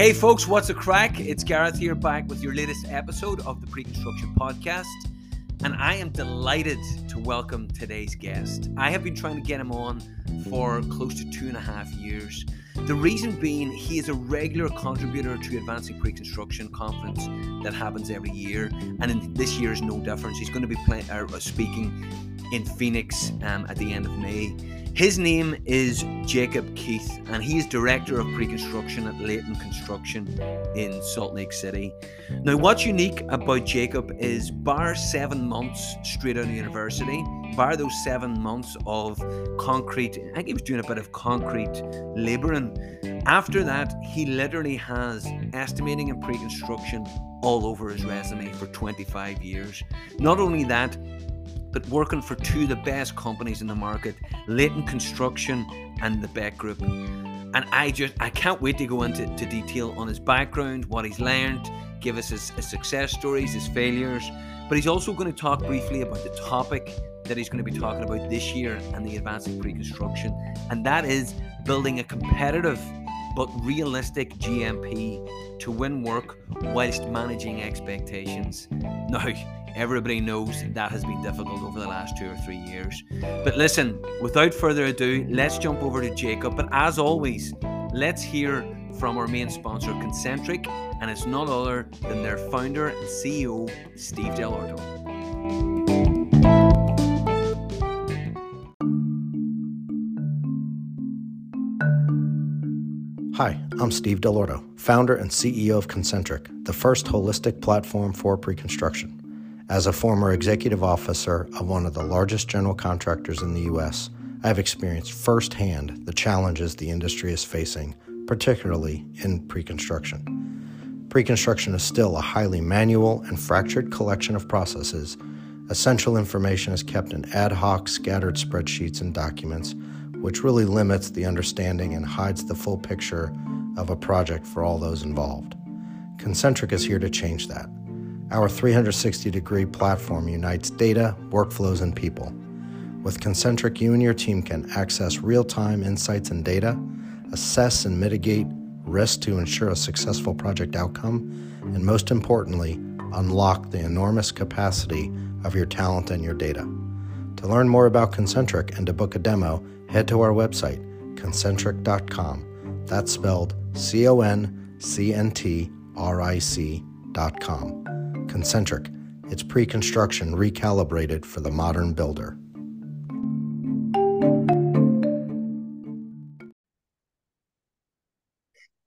Hey, folks, what's a craic? It's Gareth here back with your latest episode of the Pre Construction Podcast. And I am delighted to welcome today's guest. I have been trying to get him on for close to two and a half years. The reason being, he is a regular contributor to Advancing Pre Construction Conference that happens every year. And this year is no difference. He's going to be play, uh, speaking in Phoenix um, at the end of May. His name is Jacob Keith, and he is Director of Pre Construction at Layton Construction in Salt Lake City. Now, what's unique about Jacob is, bar seven months straight out of university, bar those seven months of concrete, I think he was doing a bit of concrete labouring. After that, he literally has estimating and pre construction all over his resume for 25 years. Not only that, but working for two of the best companies in the market, Layton Construction and the Beck Group. And I just I can't wait to go into to detail on his background, what he's learned, give us his, his success stories, his failures. But he's also going to talk briefly about the topic that he's going to be talking about this year and the advancing pre-construction, and that is building a competitive but realistic GMP to win work whilst managing expectations. Now, Everybody knows mm. that has been difficult over the last two or three years. But listen, without further ado, let's jump over to Jacob. But as always, let's hear from our main sponsor, Concntric, and it's none other than their founder and CEO, Steve Dell'Orto. Hi, I'm Steve Dell'Orto, founder and CEO of Concntric, the first holistic platform for pre construction. As a former executive officer of one of the largest general contractors in the U.S., I have experienced firsthand the challenges the industry is facing, particularly in pre construction. Pre construction is still a highly manual and fractured collection of processes. Essential information is kept in ad hoc, scattered spreadsheets and documents, which really limits the understanding and hides the full picture of a project for all those involved. Concntric is here to change that. Our 360 degree platform unites data, workflows, and people. With Concntric, you and your team can access real time insights and data, assess and mitigate risk to ensure a successful project outcome, and most importantly, unlock the enormous capacity of your talent and your data. To learn more about Concntric and to book a demo, head to our website, concntric.com. That's spelled C O N C N T R I C.com. Concntric, its pre construction recalibrated for the modern builder.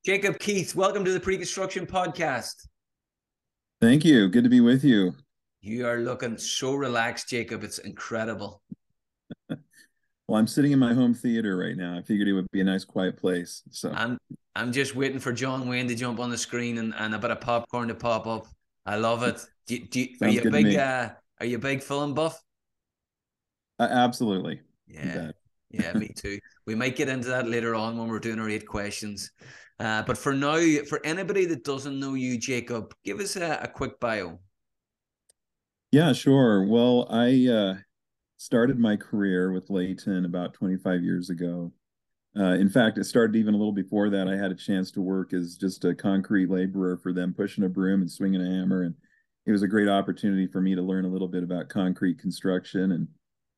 Jacob Keith, welcome to the Pre Construction Podcast. Thank you. Good to be with you. You are looking so relaxed, Jacob. It's incredible. well, I'm sitting in my home theater right now. I figured it would be a nice, quiet place. So I'm I'm just waiting for John Wayne to jump on the screen and, and a bit of popcorn to pop up. I love it. Do, do, are you a big uh, are you a big film buff? Uh, absolutely. Yeah. yeah, me too. We might get into that later on when we're doing our eight questions. Uh, but for now, for anybody that doesn't know you, Jacob, give us a, a quick bio. Yeah, sure. Well, I uh, started my career with Layton about 25 years ago. Uh, in fact, it started even a little before that. I had a chance to work as just a concrete laborer for them, pushing a broom and swinging a hammer, and it was a great opportunity for me to learn a little bit about concrete construction and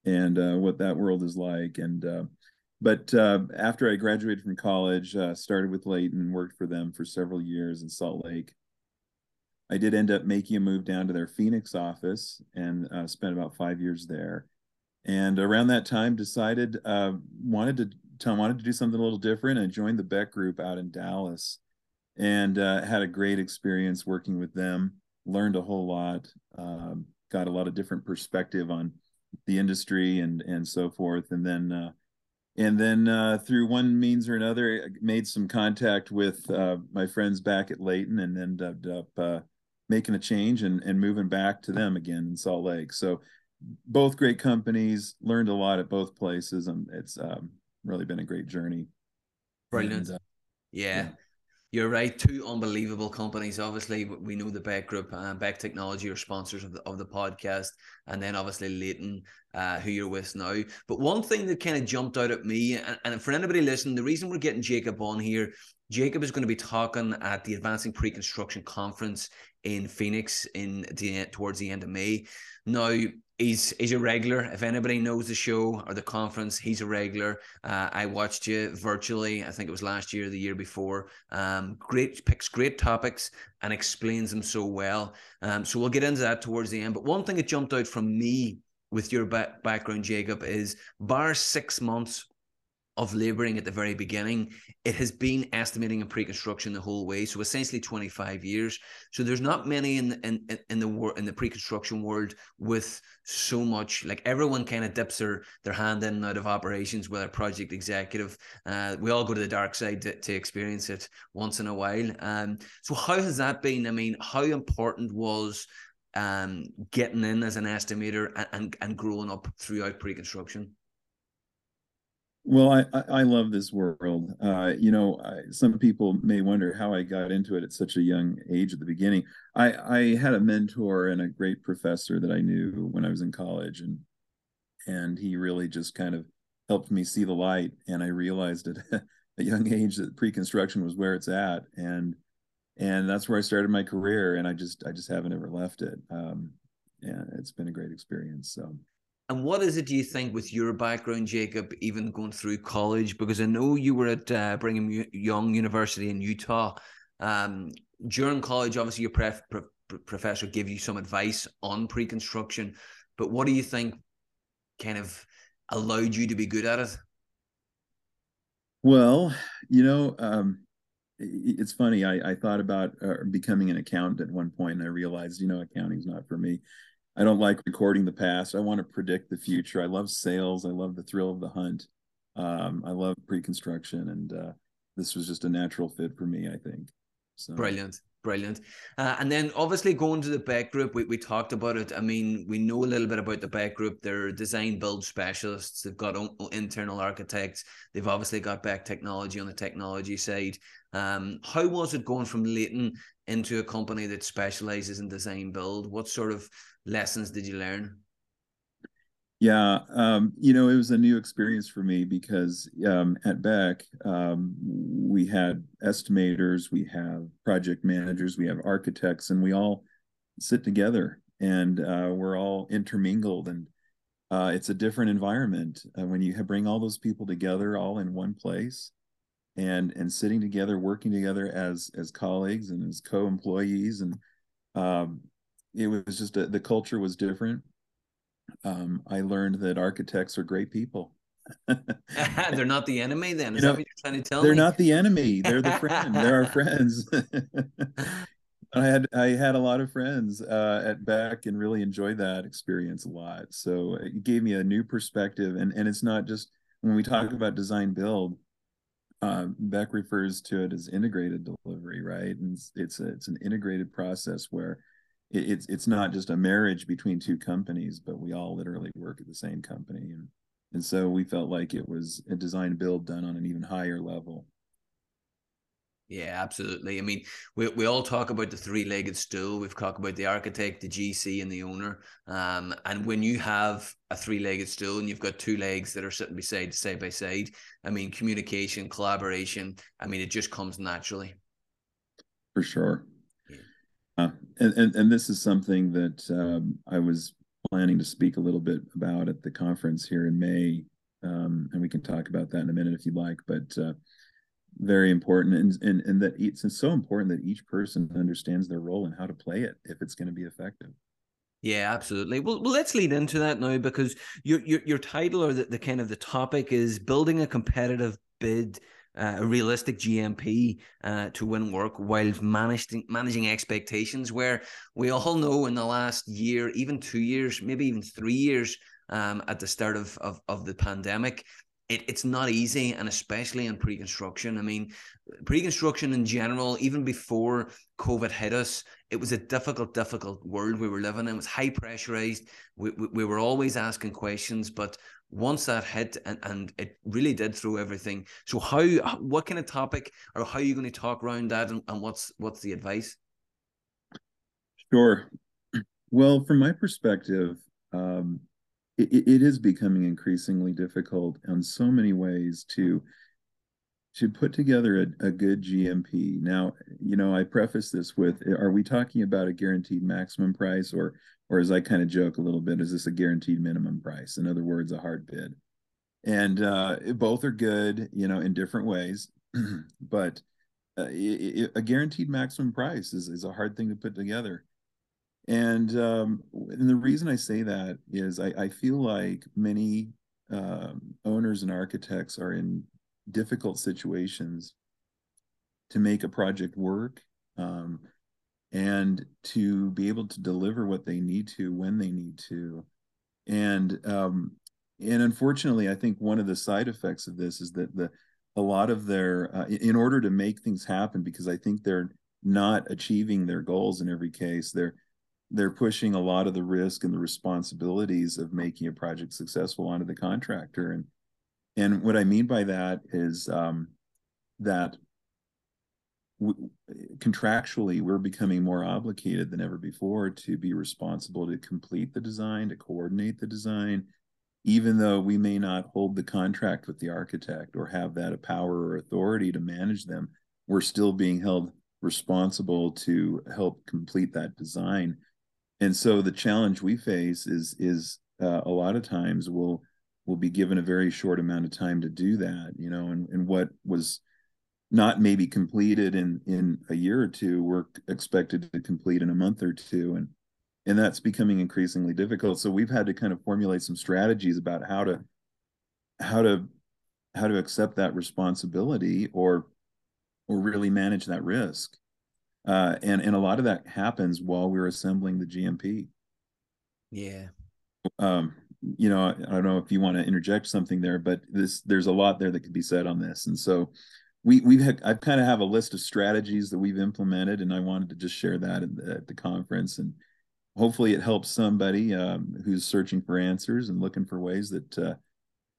and uh, what that world is like. And uh, but uh, after I graduated from college, uh, started with Layton, worked for them for several years in Salt Lake. I did end up making a move down to their Phoenix office and uh, spent about five years there. And around that time, decided wanted to Tom wanted to do something a little different and joined the Beck Group out in Dallas, and uh, had a great experience working with them. Learned a whole lot, um, got a lot of different perspective on the industry and and so forth, and then uh, and then uh, through one means or another, made some contact with uh, my friends back at Layton, and ended up uh, making a change and and moving back to them again in Salt Lake. So both great companies, learned a lot at both places, and it's um, really been a great journey. Brilliant. And, uh, yeah. yeah. You're right. Two unbelievable companies. Obviously, we know the Beck Group and uh, Beck Technology are sponsors of the, of the podcast, and then obviously Layton, uh, who you're with now. But one thing that kind of jumped out at me, and, and for anybody listening, the reason we're getting Jacob on here, Jacob is going to be talking at the Advancing Pre-Construction Conference in Phoenix in the towards the end of May. Now, he's he's a regular. If anybody knows the show or the conference, he's a regular. Uh, I watched you virtually. I think it was last year, the year before. Um, great picks, great topics, and explains them so well. Um, so we'll get into that towards the end. But one thing that jumped out from me with your back- background, Jacob, is bar six months of laboring at the very beginning, it has been estimating and pre-construction the whole way. So essentially 25 years. So there's not many in the, in, in the world in the pre-construction world with so much like everyone kind of dips their, their hand in and out of operations with a project executive. Uh, we all go to the dark side to, to experience it once in a while. Um, so how has that been? I mean, how important was um, getting in as an estimator and, and, and growing up throughout pre-construction? Well, I, I love this world. Uh, you know, I, some people may wonder how I got into it at such a young age at the beginning. I, I had a mentor and a great professor that I knew when I was in college, and and he really just kind of helped me see the light. And I realized at a young age that pre-construction was where it's at, and and that's where I started my career. And I just I just haven't ever left it. Um, and it's been a great experience. So. And what is it, do you think, with your background, Jacob, even going through college? Because I know you were at uh, Brigham Young University in Utah. Um, during college, obviously, your pref- professor gave you some advice on pre construction. But what do you think kind of allowed you to be good at it? Well, you know, um, it's funny. I, I thought about uh, becoming an accountant at one point, and I realized, you know, accounting's not for me. I don't like recording the past. I want to predict the future. I love sales. I love the thrill of the hunt. Um, I love pre-construction, and uh, this was just a natural fit for me. I think. So. Brilliant, brilliant. Uh, and then obviously going to the Beck Group, we, we talked about it. I mean, we know a little bit about the Beck Group. They're design build specialists. They've got internal architects. They've obviously got Beck Technology on the technology side. Um, how was it going from Layton into a company that specializes in design build? What sort of lessons did you learn? Yeah, um, you know, it was a new experience for me because um, at Beck, um, we had estimators, we have project managers, we have architects, and we all sit together and uh, we're all intermingled. And uh, it's a different environment uh, when you bring all those people together all in one place and and sitting together, working together as as colleagues and as co-employees. And um, it was just a, the culture was different. Um, I learned that architects are great people. they're not the enemy then. Is you know, that what you're trying to tell they're me? not the enemy. They're the friend. they're our friends. I had I had a lot of friends uh, at Beck and really enjoyed that experience a lot. So it gave me a new perspective. And and it's not just when we talk about design build, uh, Beck refers to it as integrated delivery, right? And it's it's, a, it's an integrated process where it, it's it's not just a marriage between two companies, but we all literally work at the same company, and and so we felt like it was a design build done on an even higher level. Yeah, absolutely. I mean, we, we all talk about the three legged stool. We've talked about the architect, the GC, and the owner. Um, and when you have a three legged stool and you've got two legs that are sitting beside side by side, I mean, communication, collaboration, I mean, it just comes naturally. For sure. Uh, and, and, and this is something that um, I was planning to speak a little bit about at the conference here in May, um, and we can talk about that in a minute if you'd like. But uh, very important, and, and and that it's, it's so important that each person understands their role and how to play it if it's going to be effective. Yeah, absolutely. Well, well, let's lead into that now because your your your title or the, the kind of the topic is building a competitive bid uh, a realistic GMP uh, to win work while managing managing expectations. Where we all know in the last year, even two years, maybe even three years, um, at the start of of, of the pandemic, it, it's not easy, and especially in pre-construction. I mean, pre-construction in general, even before COVID hit us, it was a difficult, difficult world we were living in. It was high pressurized. We, we, we were always asking questions, but once that hit and, and it really did throw everything. So how what kind of topic or how are you going to talk around that and, and what's what's the advice? Sure. Well from my perspective um, it, it is becoming increasingly difficult in so many ways to to put together a, a good GMP. Now, you know, I preface this with: Are we talking about a guaranteed maximum price, or, or as I kind of joke a little bit, is this a guaranteed minimum price? In other words, a hard bid. And uh, both are good, you know, in different ways. but uh, it, it, a guaranteed maximum price is, is a hard thing to put together. And um, and the reason I say that is I, I feel like many um, owners and architects are in difficult situations to make a project work um, and to be able to deliver what they need to when they need to. And um, and unfortunately i think one of the side effects of this is that the a lot of their uh, in order to make things happen because i think they're not achieving their goals in every case they're they're pushing a lot of the risk and the responsibilities of making a project successful onto the contractor. And and what I mean by that is um, that contractually we're becoming more obligated than ever before to be responsible to complete the design, to coordinate the design, even though we may not hold the contract with the architect or have that power or authority to manage them, we're still being held responsible to help complete that design. And so the challenge we face is is uh, a lot of times we'll we'll be given a very short amount of time to do that you know and, and what was not maybe completed in in a year or two we're expected to complete in a month or two and and that's becoming increasingly difficult. So we've had to kind of formulate some strategies about how to how to how to accept that responsibility or or really manage that risk. Uh, and and a lot of that happens while we're assembling the gmp yeah. Um you know, I don't know if you want to interject something there, but this there's a lot there that could be said on this. And so we we've had I kind of have a list of strategies that we've implemented, and I wanted to just share that at the, at the conference, and hopefully it helps somebody um, who's searching for answers and looking for ways that uh,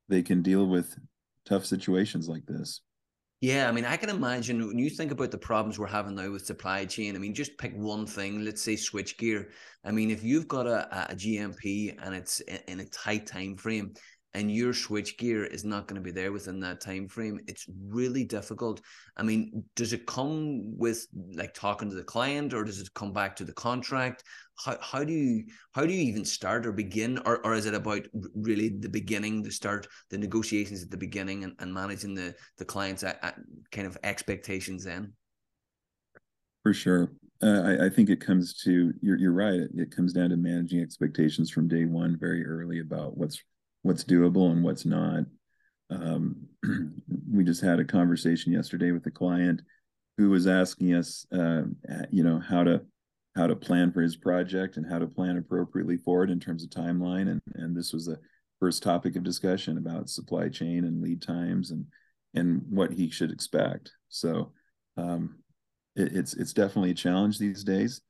they can deal with tough situations like this. Yeah, I mean, I can imagine when you think about the problems we're having now with supply chain. I mean, just pick one thing. Let's say switchgear. I mean, if you've got a, a GMP and it's in a tight time frame, and your switchgear is not going to be there within that time frame it's really difficult. I mean does it come with like talking to the client or does it come back to the contract? How, how do you how do you even start or begin or, or is it about really the beginning to start the negotiations at the beginning and, and managing the the client's at, at kind of expectations then? For sure. Uh, I, I, think it comes to you're, you're right. It, it comes down to managing expectations from day one very early about what's what's doable and what's not. Um, we just had a conversation yesterday with a client who was asking us, uh, you know, how to how to plan for his project and how to plan appropriately for it in terms of timeline. And and this was the first topic of discussion about supply chain and lead times and and what he should expect. So um, it, it's it's definitely a challenge these days.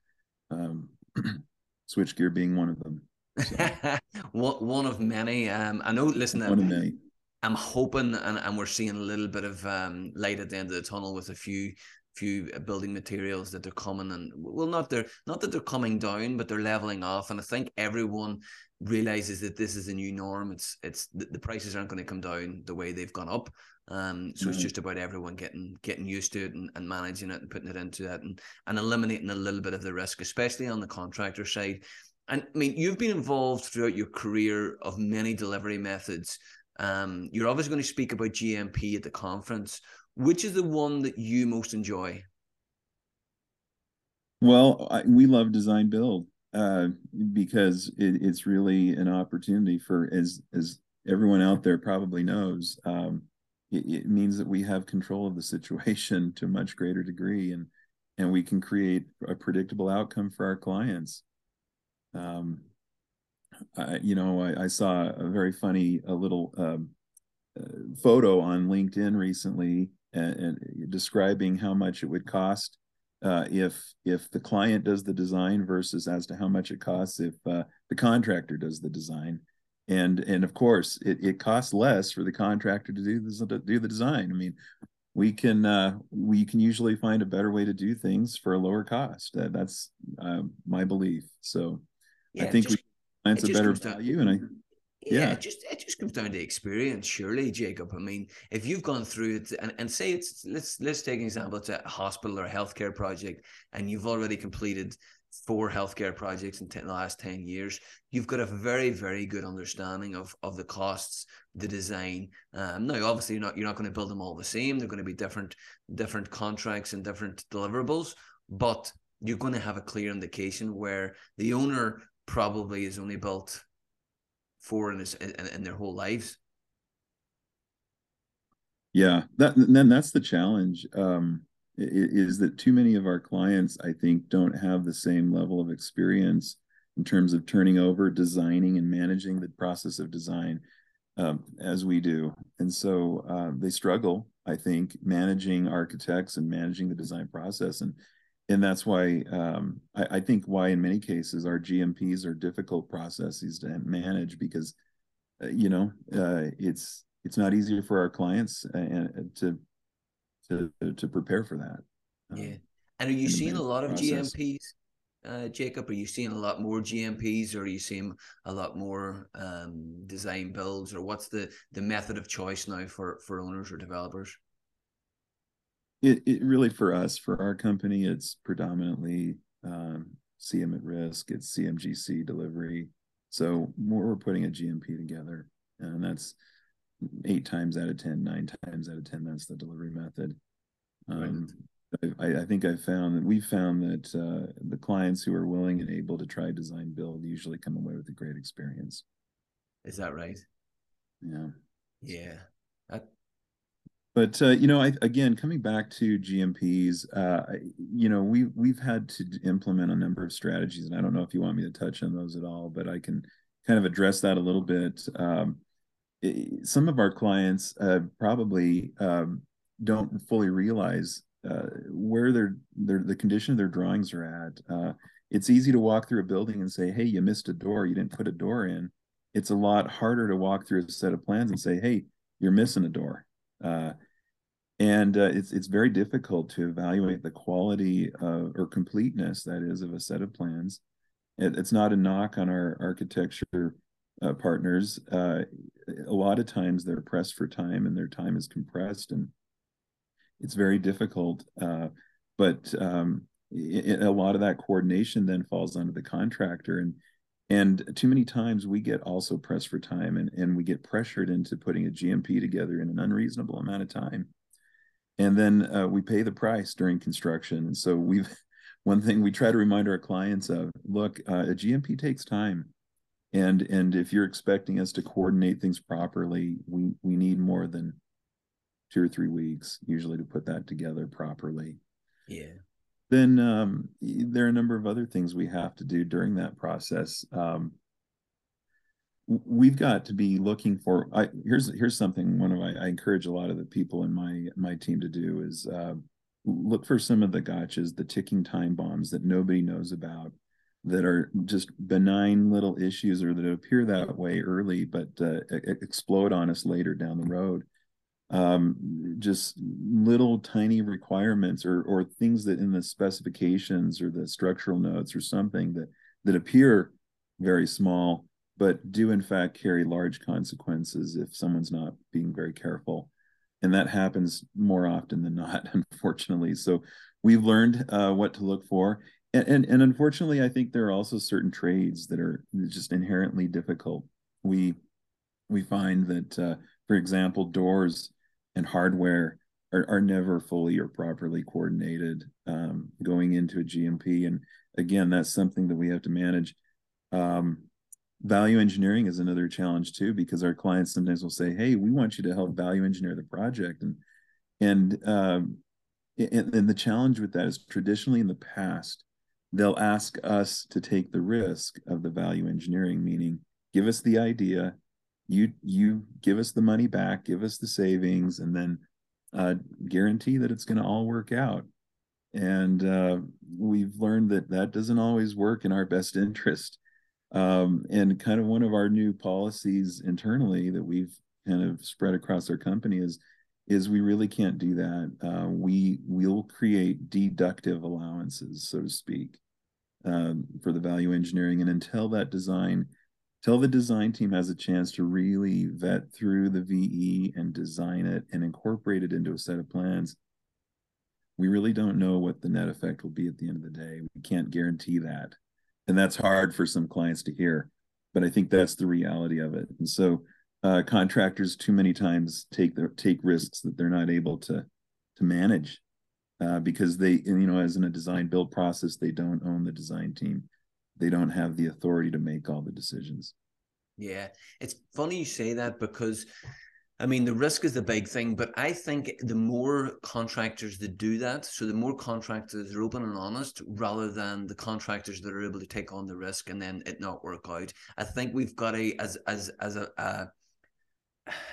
Um, switchgear being one of them. one of many. Um, I know. Listen, one of many. I'm hoping, and, and we're seeing a little bit of um, light at the end of the tunnel with a few few building materials that they're coming and well not they're not that they're coming down but they're leveling off and i think everyone realizes that this is a new norm it's it's the, the prices aren't going to come down the way they've gone up um so mm-hmm. it's just about everyone getting getting used to it and, and managing it and putting it into that and and eliminating a little bit of the risk especially on the contractor side and I mean, you've been involved throughout your career of many delivery methods. Um, you're obviously going to speak about GMP at the conference. Which is the one that you most enjoy? Well, I, we love design build uh, because it, it's really an opportunity for, as as everyone out there probably knows, um, it, it means that we have control of the situation to a much greater degree, and and we can create a predictable outcome for our clients. Um, I, you know, I, I, saw a very funny, a little um, uh, photo on LinkedIn recently, and, and, describing how much it would cost uh, if if the client does the design versus as to how much it costs if uh, the contractor does the design. and and of course it, it costs less for the contractor to do this to do the design. I mean we can uh, we can usually find a better way to do things for a lower cost. That, that's uh, my belief. So yeah, i think just, we find a better value down, and i yeah, yeah, it just it just comes down to experience, surely, Jacob. I mean, if you've gone through it and, and say it's let's let's take an example, it's a hospital or a healthcare project, and you've already completed four healthcare projects in, ten, the last 10 years, you've got a very, very good understanding of, of the costs, the design. Um, now, obviously, you're not, you're not going to build them all the same. They're going to be different, different contracts and different deliverables, but you're going to have a clear indication where the owner probably has only built four in, his, in, in their whole lives. Yeah, that then that's the challenge. Um, is that too many of our clients, I think, don't have the same level of experience in terms of turning over, designing, and managing the process of design um, as we do. And so uh, they struggle, I think, managing architects and managing the design process. And and that's why um, I, I, think why in many cases our GMPs are difficult processes to manage because uh, you know uh, it's it's not easier for our clients and uh, to to to prepare for that. Um, yeah, and are you seeing a lot of process. GMPs, uh, Jacob? Are you seeing a lot more GMPs, or are you seeing a lot more um, design builds, or what's the the method of choice now for for owners or developers? It it really for us for our company, it's predominantly um, CM at risk. It's CMGC delivery. So more we're putting a GMP together, and that's eight times out of ten, nine times out of ten, that's the delivery method. Um, I, I, think I found that we found that uh, the clients who are willing and able to try design build usually come away with a great experience. Is that right? Yeah. Yeah. But uh, you know, I, again, coming back to GMPs, uh, you know, we we've had to implement a number of strategies, and I don't know if you want me to touch on those at all, but I can kind of address that a little bit. Um, some of our clients uh, probably um, don't fully realize uh, where their, their the condition of their drawings are at. Uh, it's easy to walk through a building and say, "Hey, you missed a door. You didn't put a door in." It's a lot harder to walk through a set of plans and say, "Hey, you're missing a door." Uh, and uh, it's it's very difficult to evaluate the quality or completeness that is of a set of plans. It, it's not a knock on our architecture uh, partners, uh, a lot of times they're pressed for time and their time is compressed and it's very difficult. Uh, but um, it, a lot of that coordination then falls onto the contractor and and too many times we get also pressed for time and, and we get pressured into putting a GMP together in an unreasonable amount of time. And then uh, we pay the price during construction. And so we've one thing we try to remind our clients of look, uh, a GMP takes time. And and if you're expecting us to coordinate things properly we we need more than two or three weeks usually to put that together properly. Yeah. Then um, there are a number of other things we have to do during that process. Um, we've got to be looking for I, here's here's something one of I, I, encourage a lot of the people in my my team to do is uh, look for some of the gotchas the ticking time bombs that nobody knows about that are just benign little issues or that appear that way early but uh, explode on us later down the road. Um, just little tiny requirements or or things that in the specifications or the structural notes or something that that appear very small but do in fact carry large consequences if someone's not being very careful and that happens more often than not unfortunately so we've learned uh, what to look for and, and, and unfortunately, I think there are also certain trades that are just inherently difficult. We we find that, uh, for example, doors and hardware are, are never fully or properly coordinated um, going into a GMP. And again, that's something that we have to manage. Um, value engineering is another challenge too, because our clients sometimes will say, "Hey, we want you to help value engineer the project," and and um, and, and the challenge with that is traditionally in the past they'll ask us to take the risk of the value engineering meaning give us the idea you you give us the money back give us the savings and then uh, guarantee that it's going to all work out. And uh, we've learned that that doesn't always work in our best interest Um, and kind of one of our new policies internally that we've kind of spread across our company is is we really can't do that. Uh, we will create deductive allowances, so to speak, um, for the value engineering, and until that design, till the design team has a chance to really vet through the VE and design it and incorporate it into a set of plans, we really don't know what the net effect will be at the end of the day. We can't guarantee that, and that's hard for some clients to hear, but I think that's the reality of it, and so uh, contractors too many times take their take risks that they're not able to to manage uh, because they you know as in a design build process they don't own the design team. They don't have the authority to make all the decisions. Yeah. It's funny you say that because I mean, the risk is the big thing, but I think the more contractors that do that, so the more contractors are open and honest, rather than the contractors that are able to take on the risk and then it not work out. I think we've got a as as as a,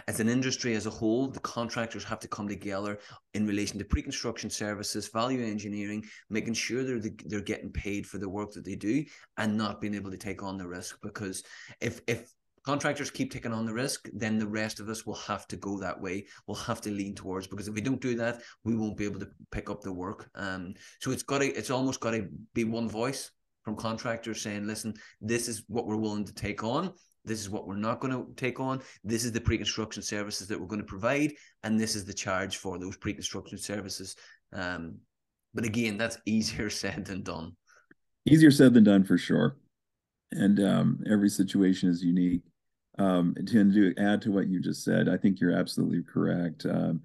as an industry as a whole, the contractors have to come together in relation to pre-construction services, value engineering, making sure they're the, they're getting paid for the work that they do, and not being able to take on the risk. Because if if contractors keep taking on the risk, then the rest of us will have to go that way. We'll have to lean towards because if we don't do that, we won't be able to pick up the work. Um, so it's got to, it's almost got to be one voice from contractors saying, "Listen, this is what we're willing to take on." This is what we're not going to take on. This is the pre construction services that we're going to provide. And this is the charge for those pre construction services. Um, but again, that's easier said than done. Easier said than done for sure. And um, every situation is unique. Um, to, to add to what you just said, I think you're absolutely correct. Um,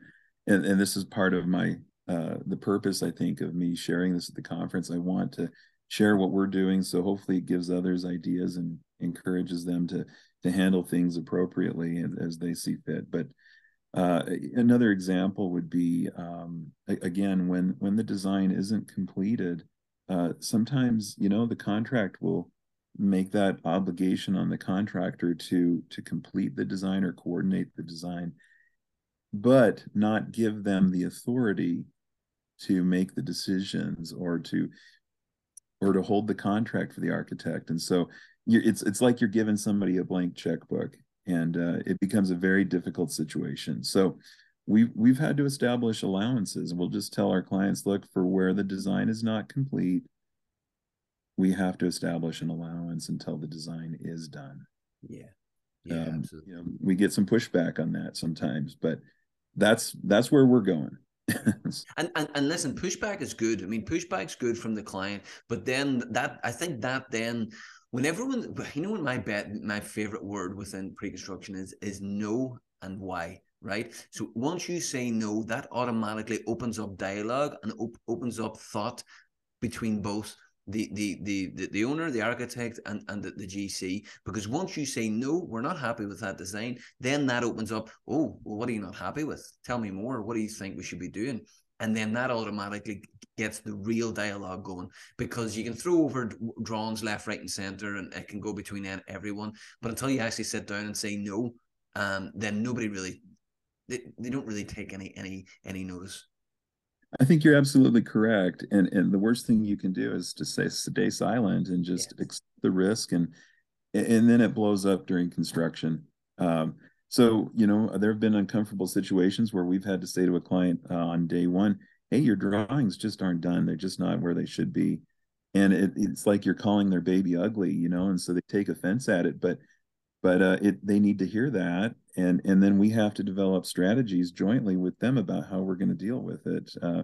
and, and this is part of my uh, the purpose, I think, of me sharing this at the conference. I want to share what we're doing, so hopefully it gives others ideas and encourages them to to handle things appropriately as they see fit. But uh, another example would be um, again when when the design isn't completed, uh, sometimes you know the contract will make that obligation on the contractor to to complete the design or coordinate the design, but not give them the authority to make the decisions or to or to hold the contract for the architect. And so it's it's like you're giving somebody a blank checkbook, and uh, it becomes a very difficult situation. So we've we've had to establish allowances. We'll just tell our clients, look, for where the design is not complete, we have to establish an allowance until the design is done. Yeah. Yeah, um, you know, we get some pushback on that sometimes, but that's that's where we're going. and, and and listen, pushback is good. I mean, pushback's good from the client, but then that I think that then when everyone you know what my bet my favorite word within pre-construction is is no and why right so once you say no that automatically opens up dialogue and op- opens up thought between both the the the, the owner the architect and and the, the gc because once you say no we're not happy with that design then that opens up oh well what are you not happy with? Tell me more. What do you think we should be doing? And then that automatically gets the real dialogue going because you can throw over drawings left right and center and it can go between everyone. But until you actually sit down and say no um, then nobody really they, they don't really take any any any notice i think you're absolutely correct and and the worst thing you can do is to say stay silent and just yes. accept the risk and and then it blows up during construction um, so, you know, there have been uncomfortable situations where we've had to say to a client uh, on day one, hey, your drawings just aren't done. They're just not where they should be. And it, it's like you're calling their baby ugly, you know, and so they take offense at it. But but uh, it they need to hear that, and and then we have to develop strategies jointly with them about how we're going to deal with it. Uh,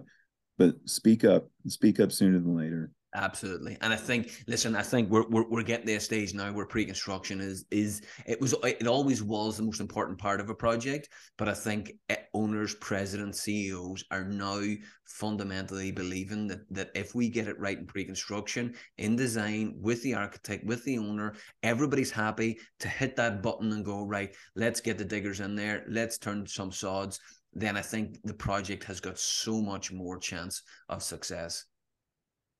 but speak up, speak up sooner than later. Absolutely, and I think, listen, I think we're, we're we're getting to a stage now where pre-construction is is it was it always was the most important part of a project, but I think eh, owners, presidents, CEOs are now fundamentally believing that that if we get it right in pre-construction, in design, with the architect, with the owner, everybody's happy to hit that button and go right. Let's get the diggers in there. Let's turn some sods. Then I think the project has got so much more chance of success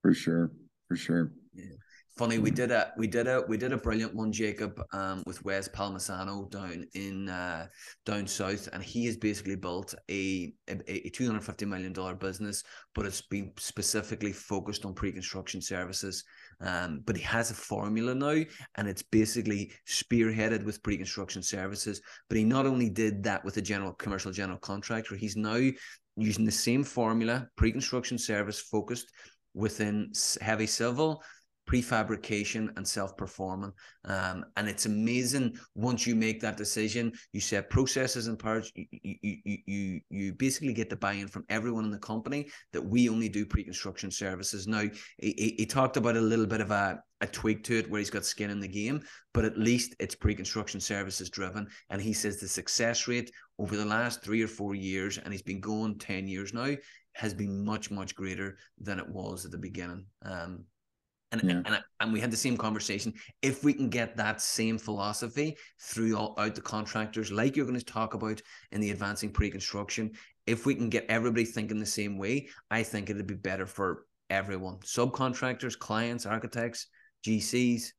for sure for sure yeah Funny, we did a we did a we did a brilliant one, Jacob, um, with Wes Palmisano down in uh, down south, and he has basically built a a, a two hundred fifty million dollar business, but it's been specifically focused on pre construction services. Um, but he has a formula now, and it's basically spearheaded with pre construction services. But he not only did that with a general commercial general contractor, he's now using the same formula, pre construction service focused within heavy civil prefabrication and self-performing. Um, and it's amazing once you make that decision you set processes and parts you, you, you, you, you basically get the buy-in from everyone in the company that we only do pre-construction services. Now he, he talked about a little bit of a, a tweak to it where he's got skin in the game but at least it's pre-construction services driven. And he says the success rate over the last three or four years and he's been going 10 years now has been much much greater than it was at the beginning um, and, yeah. and and we had the same conversation. If we can get that same philosophy throughout the contractors, like you're going to talk about in the advancing pre-construction, if we can get everybody thinking the same way, I think it'd be better for everyone: subcontractors, clients, architects, GCs.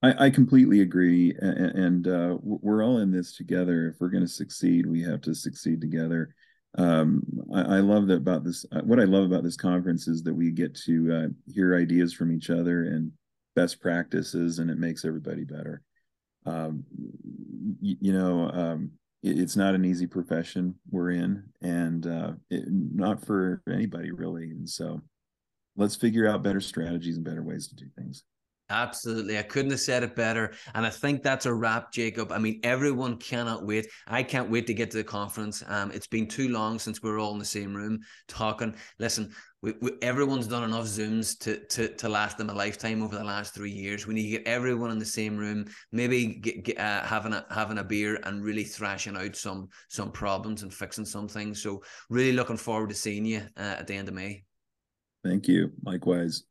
I, I completely agree, and, and uh, we're all in this together. If we're going to succeed, we have to succeed together um, I, I, love that about this. Uh, what I love about this conference is that we get to uh, hear ideas from each other and best practices, and it makes everybody better. Um, you, you know, um, it, it's not an easy profession we're in, and uh, it, not for anybody really. And so, let's figure out better strategies and better ways to do things. Absolutely. I couldn't have said it better. And I think that's a wrap, Jacob. I mean, everyone cannot wait. I can't wait to get to the conference. Um, it's been too long since we are all in the same room talking. Listen, we, we, everyone's done enough Zooms to, to to last them a lifetime over the last three years. We need to get everyone in the same room, maybe get, get uh, having a having a beer and really thrashing out some some problems and fixing some things. So really looking forward to seeing you uh, at the end of May. Thank you. Likewise.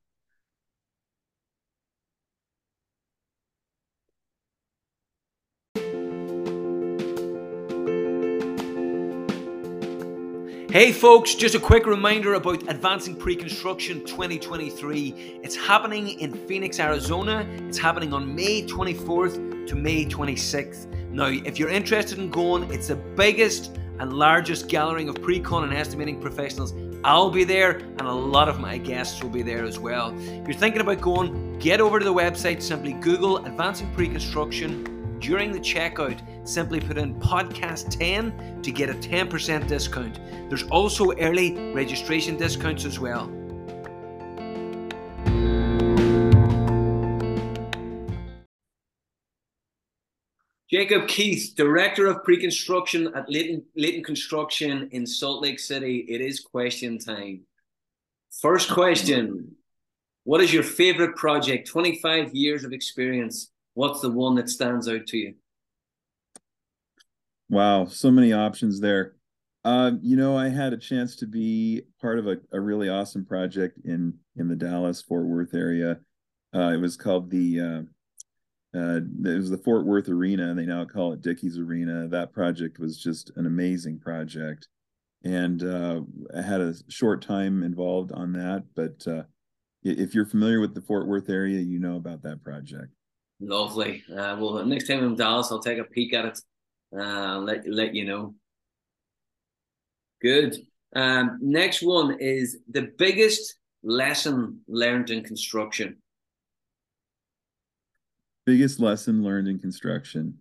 Hey folks, just a quick reminder about Advancing Pre-Construction 2023. It's happening in Phoenix, Arizona. It's happening on May 24th to May 26th. Now, if you're interested in going, it's the biggest and largest gathering of pre-con and estimating professionals. I'll be there and a lot of my guests will be there as well. If you're thinking about going, get over to the website, simply Google Advancing Pre-Construction during the checkout, simply put in podcast 10 to get a 10% discount. There's also early registration discounts as well. Jacob Keith, Director of Pre-Construction at Layton, Layton Construction in Salt Lake City. It is question time. First question. What is your favorite project? 25 years of experience what's the one that stands out to you? Wow, so many options there. Uh, you know, I had a chance to be part of a, a really awesome project in in the Dallas Fort Worth area. Uh, it was called the uh, uh, it was the Fort Worth Arena, they now call it Dickies Arena. That project was just an amazing project, and uh, I had a short time involved on that. But uh, if you're familiar with the Fort Worth area, you know about that project. Lovely. Well, next time I'm in Dallas, I'll take a peek at it. Uh, let let you know. Good. Um, next one is the biggest lesson learned in construction. Biggest lesson learned in construction.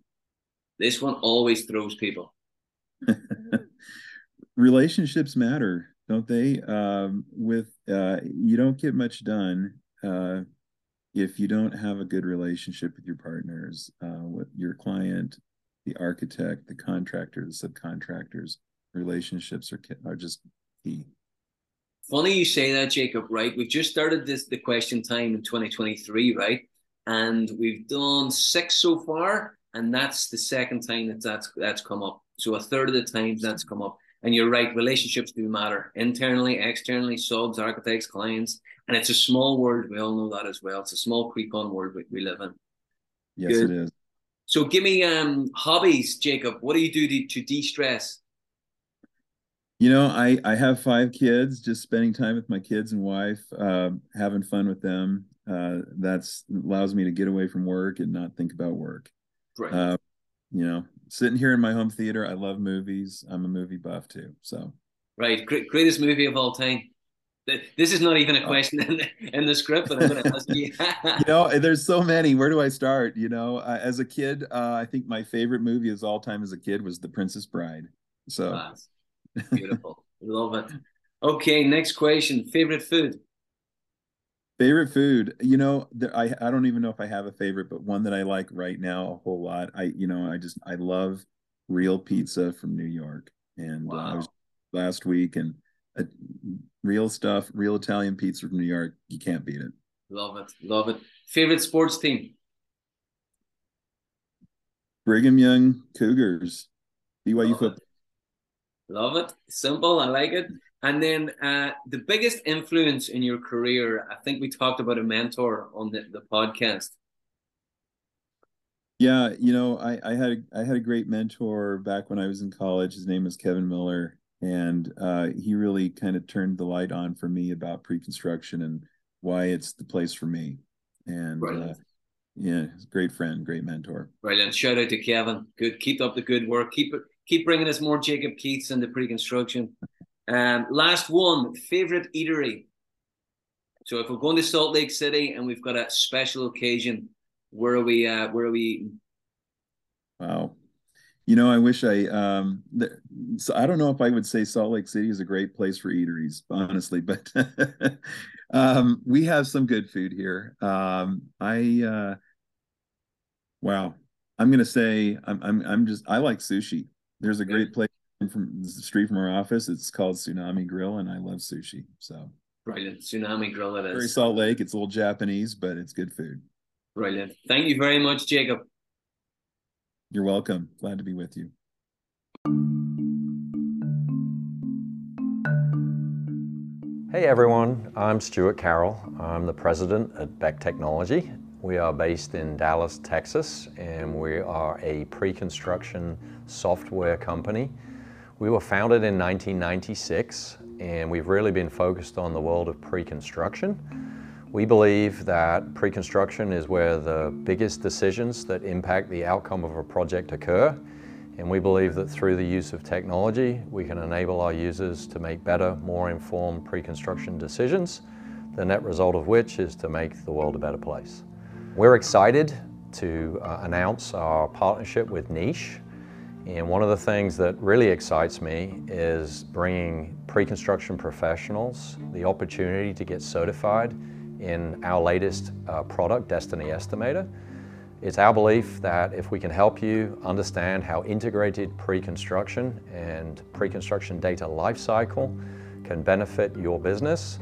This one always throws people. Relationships matter, don't they? Um, with uh, you don't get much done uh, if you don't have a good relationship with your partners, uh, with your client, the architect, the contractor, the subcontractors, relationships are are just key. Funny you say that, Jacob. Right? We've just started this the question time in 2023, right? And we've done six so far, and that's the second time that that's that's come up. So a third of the times that's come up. And you're right, relationships do matter internally, externally, subs, architects, clients. And it's a small world. We all know that as well. It's a small pre-con world we, we live in. Yes, Good. it is. So give me um hobbies, Jacob. What do you do to, to de-stress? You know, I I have five kids. Just spending time with my kids and wife, uh, having fun with them. uh, that's allows me to get away from work and not think about work. Right. Uh, you know, sitting here in my home theater, I love movies. I'm a movie buff too. So, right, greatest movie of all time. This is not even a oh. question in the, in the script, but I'm going to ask you. you know, there's so many. Where do I start? You know, uh, as a kid, uh, I think my favorite movie as all time as a kid was The Princess Bride. So That's beautiful, love it. Okay, next question. Favorite food. Favorite food, you know, I I don't even know if I have a favorite, but one that I like right now a whole lot. I you know I just I love real pizza from New York, and wow. uh, I was last week and uh, real stuff, real Italian pizza from New York. You can't beat it. Love it, love it. Favorite sports team. Brigham Young Cougars, BYU love football. It. Love it. Simple. I like it. And then uh, the biggest influence in your career, I think we talked about a mentor on the, the podcast. Yeah, you know, I, I had I had a great mentor back when I was in college. His name was Kevin Miller, and uh, he really kind of turned the light on for me about pre-construction and why it's the place for me. And uh, yeah, great friend, great mentor. Brilliant! Shout out to Kevin. Good, keep up the good work. Keep it, keep bringing us more Jacob Keiths into pre-construction. Um, last one, favorite eatery. So if we're going to Salt Lake City and we've got a special occasion, where are we? Uh, where are we eating? Wow. You know, I wish I. Um, th- so I don't know if I would say Salt Lake City is a great place for eateries, honestly, but um, we have some good food here. Um, I. Uh, wow. I'm gonna say I'm. I'm. I'm just. I like sushi. There's a great place from the street from our office. It's called Tsunami Grill, and I love sushi. So brilliant, Tsunami Grill. It is very Salt Lake. It's a little Japanese, but it's good food. Brilliant. Thank you very much, Jacob. You're welcome. Glad to be with you. Hey everyone, I'm Stuart Carroll. I'm the president at Beck Technology. We are based in Dallas, Texas, and we are a pre-construction software company we were founded in 1996 and we've really been focused on the world of pre-construction. We believe that pre-construction is where the biggest decisions that impact the outcome of a project occur. And we believe that through the use of technology, we can enable our users to make better, more informed pre-construction decisions, the net result of which is to make the world a better place. We're excited to uh, announce our partnership with Niche, and one of the things that really excites me is bringing pre-construction professionals the opportunity to get certified in our latest uh, product, DESTINI Estimator. It's our belief that if we can help you understand how integrated pre-construction and pre-construction data lifecycle can benefit your business,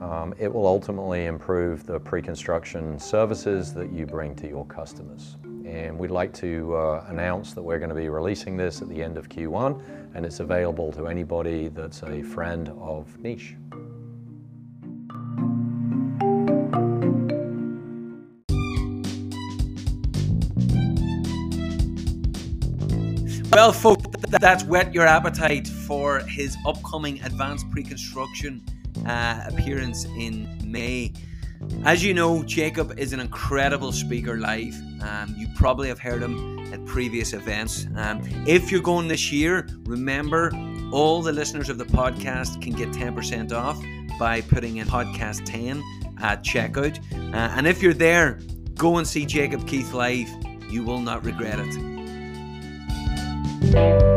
um, it will ultimately improve the pre-construction services that you bring to your customers and we'd like to uh, announce that we're going to be releasing this at the end of Q1 and it's available to anybody that's a friend of Niche. Well, folks, that's whet your appetite for his upcoming advanced pre-construction uh, appearance in May. As you know, Jacob is an incredible speaker live. Um, you probably have heard him at previous events. Um, if you're going this year, remember all the listeners of the podcast can get 10% off by putting in podcast 10 at checkout. Uh, and if you're there, go and see Jacob Keith live. You will not regret it. Thank you.